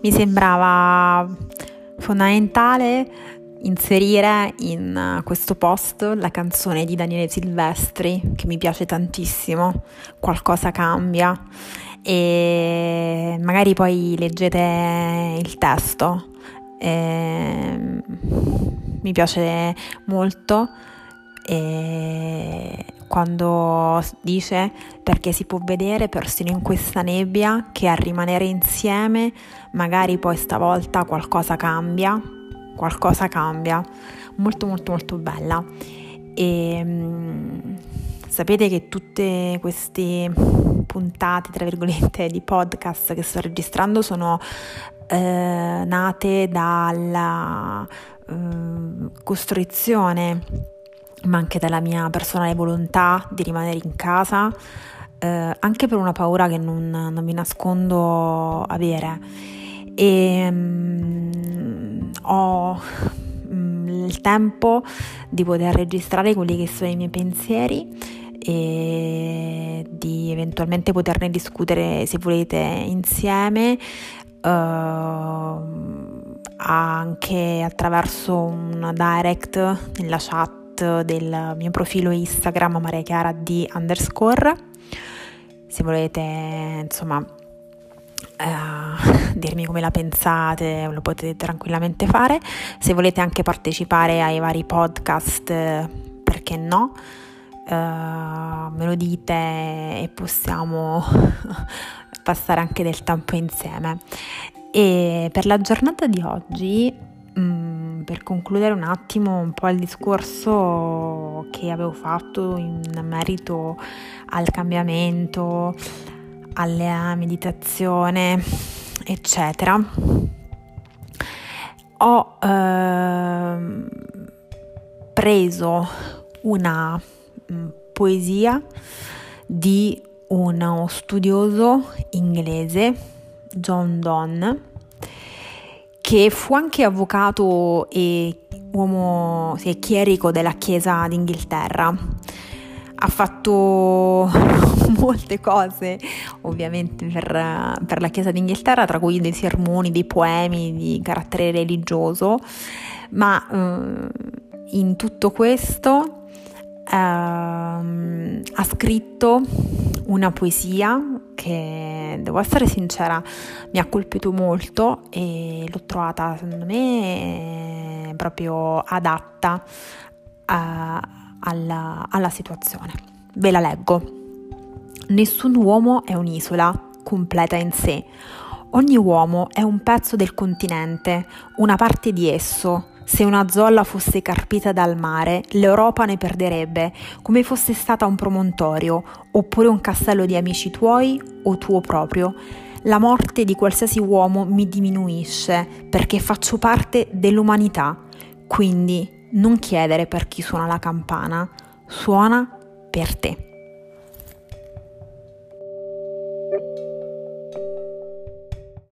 mi sembrava fondamentale inserire in questo post la canzone di Daniele Silvestri che mi piace tantissimo, Qualcosa cambia e magari poi leggete il testo. E mi piace molto e quando dice perché si può vedere persino in questa nebbia che a rimanere insieme magari poi stavolta qualcosa cambia, qualcosa cambia, molto molto molto bella. E um, sapete che tutte queste puntate, tra virgolette, di podcast che sto registrando sono eh, nate dalla eh, costruzione ma anche dalla mia personale volontà di rimanere in casa, eh, anche per una paura che non, non mi nascondo avere. E um, ho um, il tempo di poter registrare quelli che sono i miei pensieri e di eventualmente poterne discutere se volete insieme uh, anche attraverso un direct nella chat del mio profilo Instagram Maria Chiara di underscore. Se volete, insomma, eh, dirmi come la pensate, lo potete tranquillamente fare. Se volete anche partecipare ai vari podcast, perché no? Uh, me lo dite e possiamo passare anche del tempo insieme. E per la giornata di oggi Mm, per concludere un attimo un po' il discorso che avevo fatto in merito al cambiamento, alla meditazione, eccetera, ho eh, preso una mm, poesia di uno studioso inglese, John Donne, che fu anche avvocato e uomo sì, chierico della Chiesa d'Inghilterra. Ha fatto molte cose ovviamente per, per, la Chiesa d'Inghilterra, tra cui dei sermoni, dei poemi di carattere religioso, ma eh, in tutto questo eh, ha scritto una poesia che devo essere sincera mi ha colpito molto e l'ho trovata secondo me proprio adatta a, alla, alla situazione. Ve la leggo. Nessun uomo è un'isola completa in sé. Ogni uomo è un pezzo del continente, una parte di esso se una zolla fosse carpita dal mare, l'Europa ne perderebbe, come fosse stata un promontorio, oppure un castello di amici tuoi o tuo proprio. La morte di qualsiasi uomo mi diminuisce perché faccio parte dell'umanità. Quindi non chiedere per chi suona la campana, suona per te.